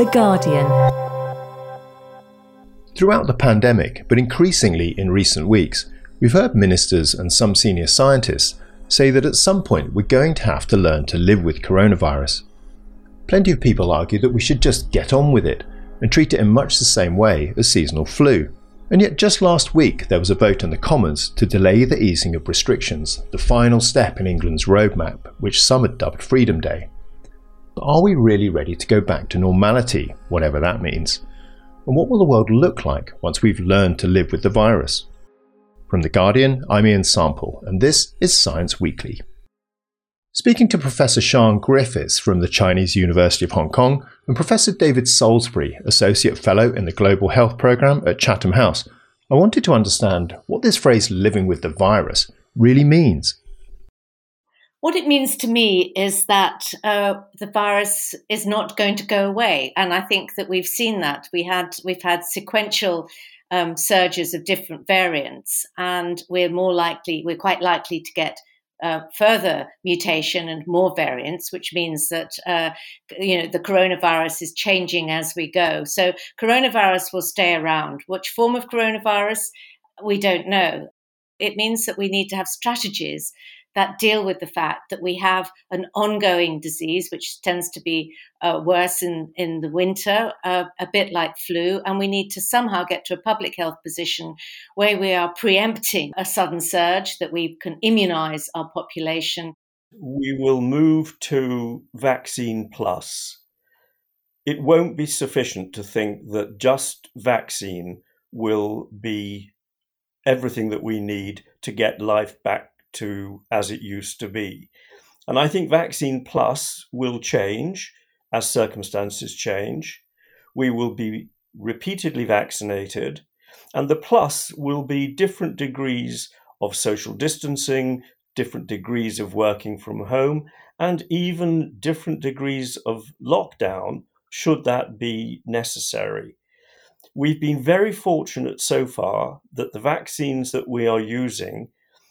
The Guardian. Throughout the pandemic, but increasingly in recent weeks, we've heard ministers and some senior scientists say that at some point we're going to have to learn to live with coronavirus. Plenty of people argue that we should just get on with it and treat it in much the same way as seasonal flu. And yet, just last week, there was a vote in the Commons to delay the easing of restrictions, the final step in England's roadmap, which some had dubbed Freedom Day. Are we really ready to go back to normality, whatever that means? And what will the world look like once we've learned to live with the virus? From The Guardian, I'm Ian Sample, and this is Science Weekly. Speaking to Professor Sian Griffiths from the Chinese University of Hong Kong and Professor David Salisbury, Associate Fellow in the Global Health Programme at Chatham House, I wanted to understand what this phrase living with the virus really means. What it means to me is that uh, the virus is not going to go away, and I think that we've seen that. We had we've had sequential um, surges of different variants, and we're more likely, we're quite likely to get uh, further mutation and more variants, which means that uh, you know the coronavirus is changing as we go. So coronavirus will stay around. Which form of coronavirus, we don't know. It means that we need to have strategies that deal with the fact that we have an ongoing disease, which tends to be uh, worse in, in the winter, uh, a bit like flu, and we need to somehow get to a public health position where we are preempting a sudden surge, that we can immunize our population. We will move to vaccine plus. It won't be sufficient to think that just vaccine will be everything that we need to get life back to as it used to be. And I think Vaccine Plus will change as circumstances change. We will be repeatedly vaccinated, and the plus will be different degrees of social distancing, different degrees of working from home, and even different degrees of lockdown, should that be necessary. We've been very fortunate so far that the vaccines that we are using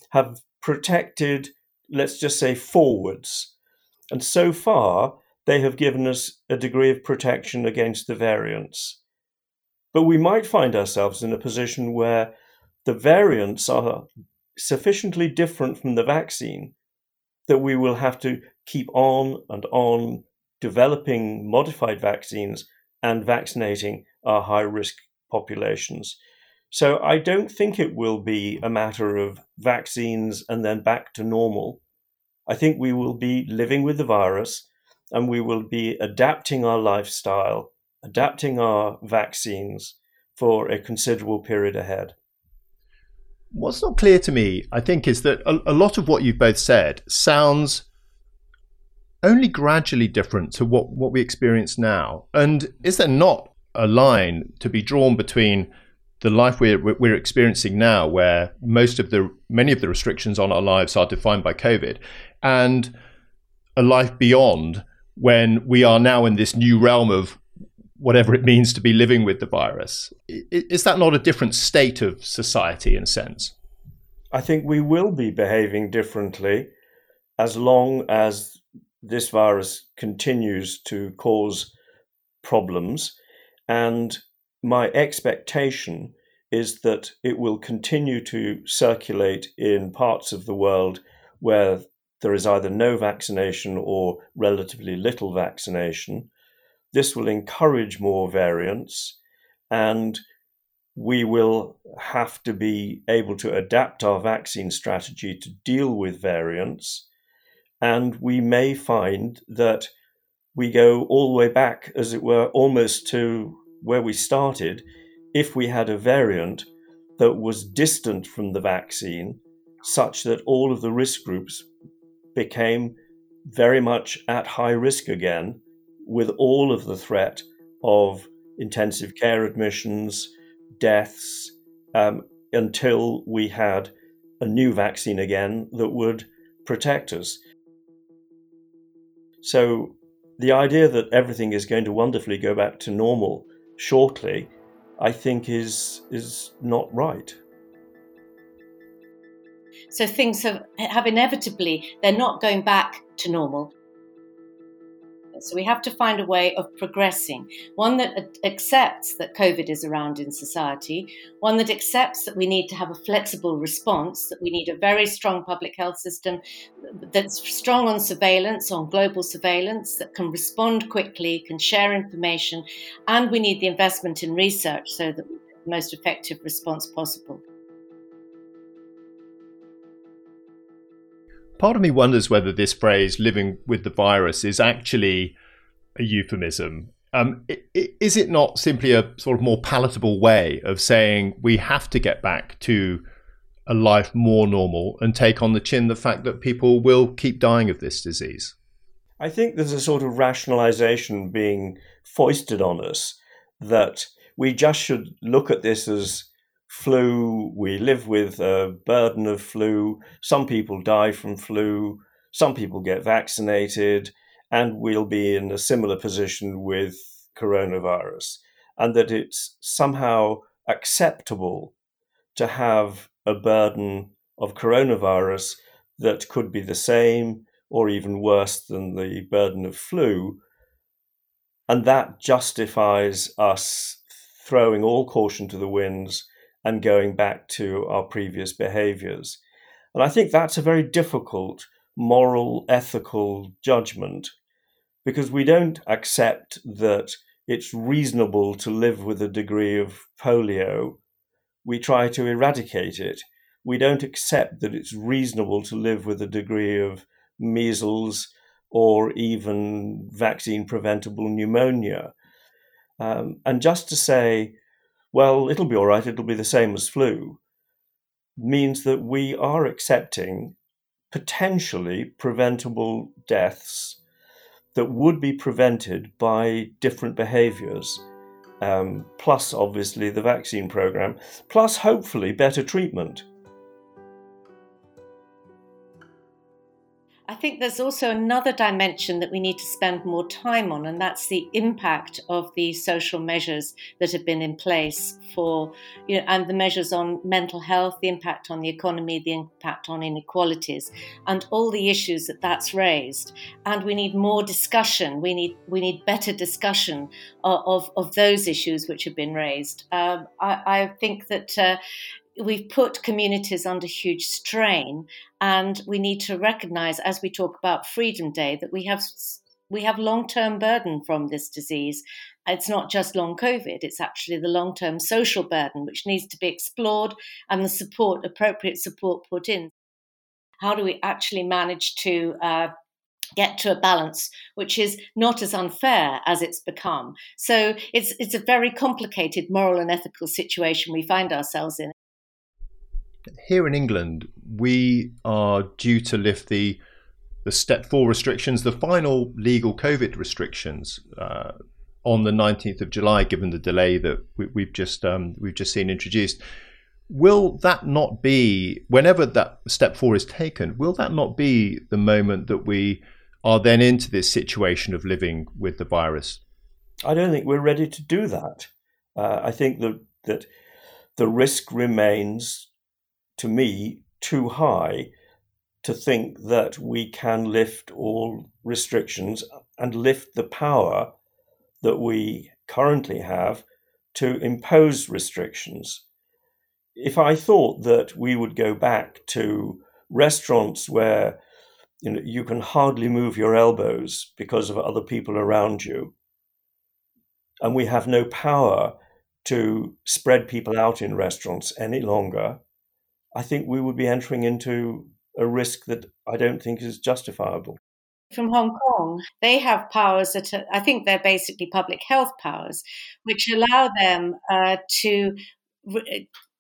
have protected, let's just say, forwards. And so far, they have given us a degree of protection against the variants. But we might find ourselves in a position where the variants are sufficiently different from the vaccine that we will have to keep on and on developing modified vaccines and vaccinating our high risk populations. So I don't think it will be a matter of vaccines and then back to normal. I think we will be living with the virus and we will be adapting our lifestyle, adapting our vaccines for a considerable period ahead. What's not clear to me, I think, is that a, a lot of what you've both said sounds only gradually different to what, what we experience now. And is there not a line to be drawn between the life we're we're experiencing now, where most of the many of the restrictions on our lives are defined by COVID, and a life beyond when we are now in this new realm of whatever it means to be living with the virus. Is that not a different state of society in a sense? I think we will be behaving differently as long as this virus continues to cause problems. And my expectation is that it will continue to circulate in parts of the world where there is either no vaccination or relatively little vaccination. This will encourage more variants, and we will have to be able to adapt our vaccine strategy to deal with variants. And we may find that we go all the way back, as it were, almost to where we started if we had a variant that was distant from the vaccine, such that all of the risk groups became very much at high risk again, with all of the threat of intensive care admissions, deaths, um, until we had a new vaccine again that would protect us. So, the idea that everything is going to wonderfully go back to normal shortly I think is is not right. So things have have inevitably they're not going back to normal. So we have to find a way of progressing, one that accepts that COVID is around in society, one that accepts that we need to have a flexible response, that we need a very strong public health system that's strong on surveillance, on global surveillance, that can respond quickly, can share information, and we need the investment in research so that the most effective response possible. Part of me wonders whether this phrase living with the virus is actually a euphemism. Um, is it not simply a sort of more palatable way of saying we have to get back to a life more normal and take on the chin the fact that people will keep dying of this disease? I think there's a sort of rationalization being foisted on us that we just should look at this as flu. We live with a burden of flu. Some people die from flu. Some people get vaccinated. And we'll be in a similar position with coronavirus. And that it's somehow acceptable to have a burden of coronavirus that could be the same or even worse than the burden of flu. And that justifies us throwing all caution to the winds and going back to our previous behaviors. And I think that's a very difficult moral, ethical judgment because we don't accept that it's reasonable to live with a degree of polio. We try to eradicate it. We don't accept that it's reasonable to live with a degree of measles or even vaccine preventable pneumonia. Um, and just to say, well, it'll be all right, it'll be the same as flu, means that we are accepting potentially preventable deaths that would be prevented by different behaviors, um, plus obviously the vaccine program, plus hopefully better treatment. I think there's also another dimension that we need to spend more time on, and that's the impact of the social measures that have been in place for, you know, and the measures on mental health, the impact on the economy, the impact on inequalities, and all the issues that that's raised. And we need more discussion. We need we need better discussion of of, of those issues which have been raised. Um, I, I, think that. Uh, we've put communities under huge strain and we need to recognize as we talk about freedom day that we have we have long-term burden from this disease. It's not just long covid it's actually the long-term social burden which needs to be explored and the support appropriate support put in. How do we actually manage to uh, get to a balance which is not as unfair as it's become? So it's it's a very complicated moral and ethical situation we find ourselves in here in England, we are due to lift the the step four restrictions, the final legal COVID restrictions, uh, on the 19th of July, given the delay that we, have just um, we've just seen introduced. Will that not be whenever that step four is taken? Will that not be the moment that we are then into this situation of living with the virus? I don't think we're ready to do that. Uh, I think that that the risk remains to me, too high to think that we can lift all restrictions and lift the power that we currently have to impose restrictions. If I thought that we would go back to restaurants where you know you can hardly move your elbows because of other people around you and we have no power to spread people out in restaurants any longer I think we would be entering into a risk that I don't think is justifiable. From Hong Kong, they have powers that are, I think they're basically public health powers, which allow them uh, to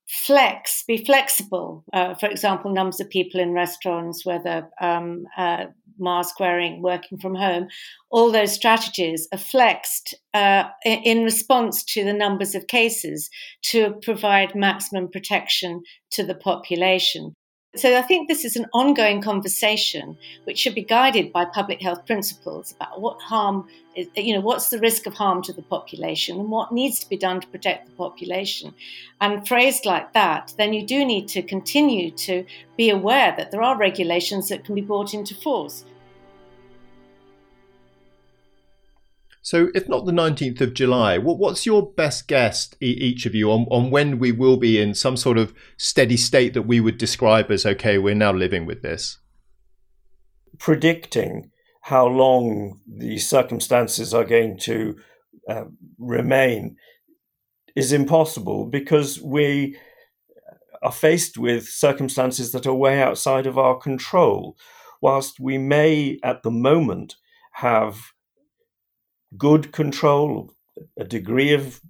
flex, be flexible. Uh, for example, numbers of people in restaurants, whether um, uh, mask wearing, working from home, all those strategies are flexed uh, in response to the numbers of cases to provide maximum protection to the population. So I think this is an ongoing conversation which should be guided by public health principles about what harm, is, you know, what's the risk of harm to the population and what needs to be done to protect the population. And phrased like that, then you do need to continue to be aware that there are regulations that can be brought into force. So, if not the 19th of July, what's your best guess, each of you, on, on when we will be in some sort of steady state that we would describe as okay, we're now living with this? Predicting how long the circumstances are going to uh, remain is impossible because we are faced with circumstances that are way outside of our control. Whilst we may at the moment have good control, a degree of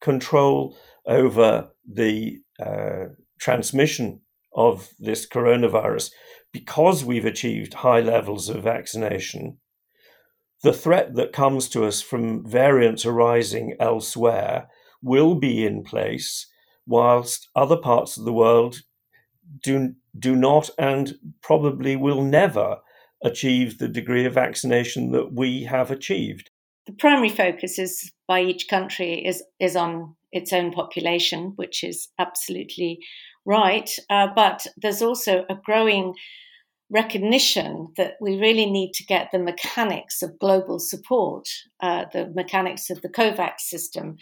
control over the uh, transmission of this coronavirus because we've achieved high levels of vaccination. The threat that comes to us from variants arising elsewhere will be in place, whilst other parts of the world do, do not and probably will never achieve the degree of vaccination that we have achieved. The primary focus is by each country is, is on its own population, which is absolutely right. Uh, but there's also a growing recognition that we really need to get the mechanics of global support, uh, the mechanics of the COVAX system,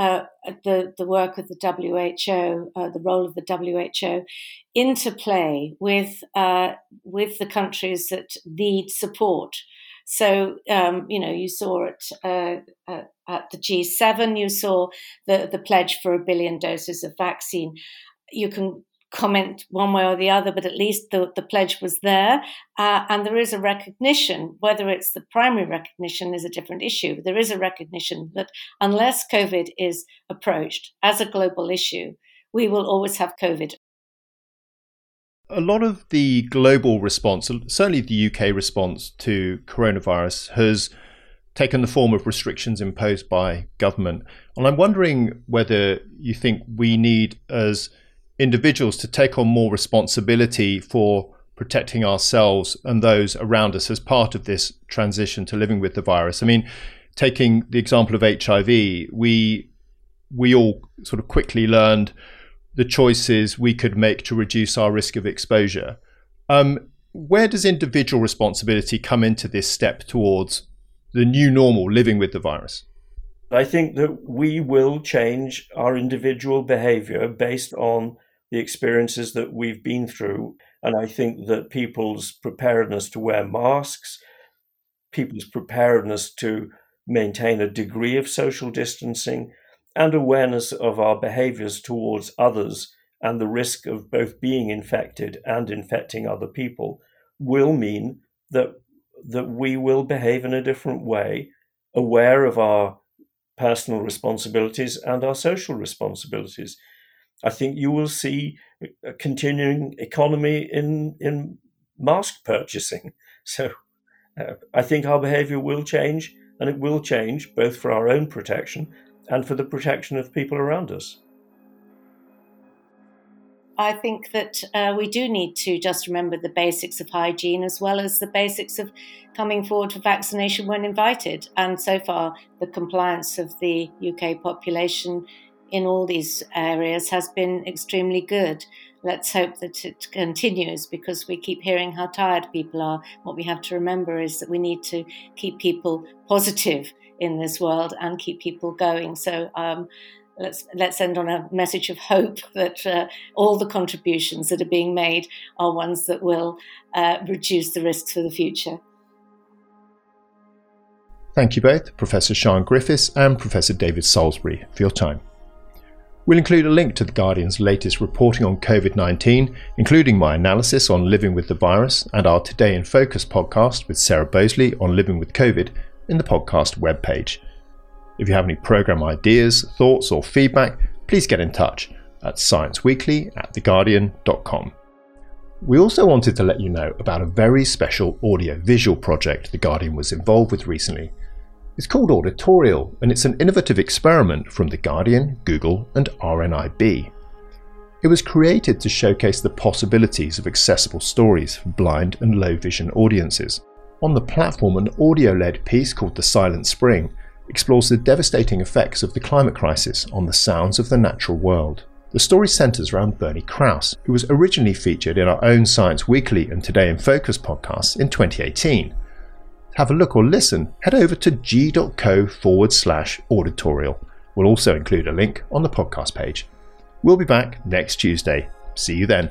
uh, the, the work of the WHO, uh, the role of the WHO, into play with, uh, with the countries that need support. So, um, you know, you saw it uh, uh, at the G7, you saw the, the pledge for a billion doses of vaccine. You can comment one way or the other, but at least the, the pledge was there. Uh, and there is a recognition, whether it's the primary recognition is a different issue, there is a recognition that unless COVID is approached as a global issue, we will always have COVID. A lot of the global response, certainly the UK response to coronavirus, has taken the form of restrictions imposed by government. And I'm wondering whether you think we need, as individuals to take on more responsibility for protecting ourselves and those around us as part of this transition to living with the virus. I mean, taking the example of HIV, we we all sort of quickly learned the choices we could make to reduce our risk of exposure. Um, where does individual responsibility come into this step towards the new normal, living with the virus? I think that we will change our individual behavior based on the experiences that we've been through. And I think that people's preparedness to wear masks, people's preparedness to maintain a degree of social distancing, and awareness of our behaviors towards others and the risk of both being infected and infecting other people will mean that that we will behave in a different way, aware of our personal responsibilities and our social responsibilities. I think you will see a continuing economy in in mask purchasing. So uh, I think our behaviour will change, and it will change both for our own protection and for the protection of people around us. I think that uh, we do need to just remember the basics of hygiene as well as the basics of coming forward for vaccination when invited. And so far, the compliance of the UK population in all these areas has been extremely good. Let's hope that it continues because we keep hearing how tired people are. What we have to remember is that we need to keep people positive in this world and keep people going. So um, let's let's end on a message of hope that uh, all the contributions that are being made are ones that will uh, reduce the risks for the future. Thank you both, Professor Sian Griffiths and Professor David Salisbury, for your time. We'll include a link to The Guardian's latest reporting on COVID 19, including my analysis on living with the virus and our Today in Focus podcast with Sarah Boseley on living with COVID in the podcast webpage. If you have any programme ideas, thoughts, or feedback, please get in touch at scienceweekly at theguardian.com. We also wanted to let you know about a very special audio visual project The Guardian was involved with recently. It's called Auditorial, and it's an innovative experiment from The Guardian, Google, and RNIB. It was created to showcase the possibilities of accessible stories for blind and low vision audiences. On the platform, an audio led piece called The Silent Spring explores the devastating effects of the climate crisis on the sounds of the natural world. The story centres around Bernie Krause, who was originally featured in our own Science Weekly and Today in Focus podcasts in 2018. To have a look or listen, head over to g.co forward slash auditorial. We'll also include a link on the podcast page. We'll be back next Tuesday. See you then.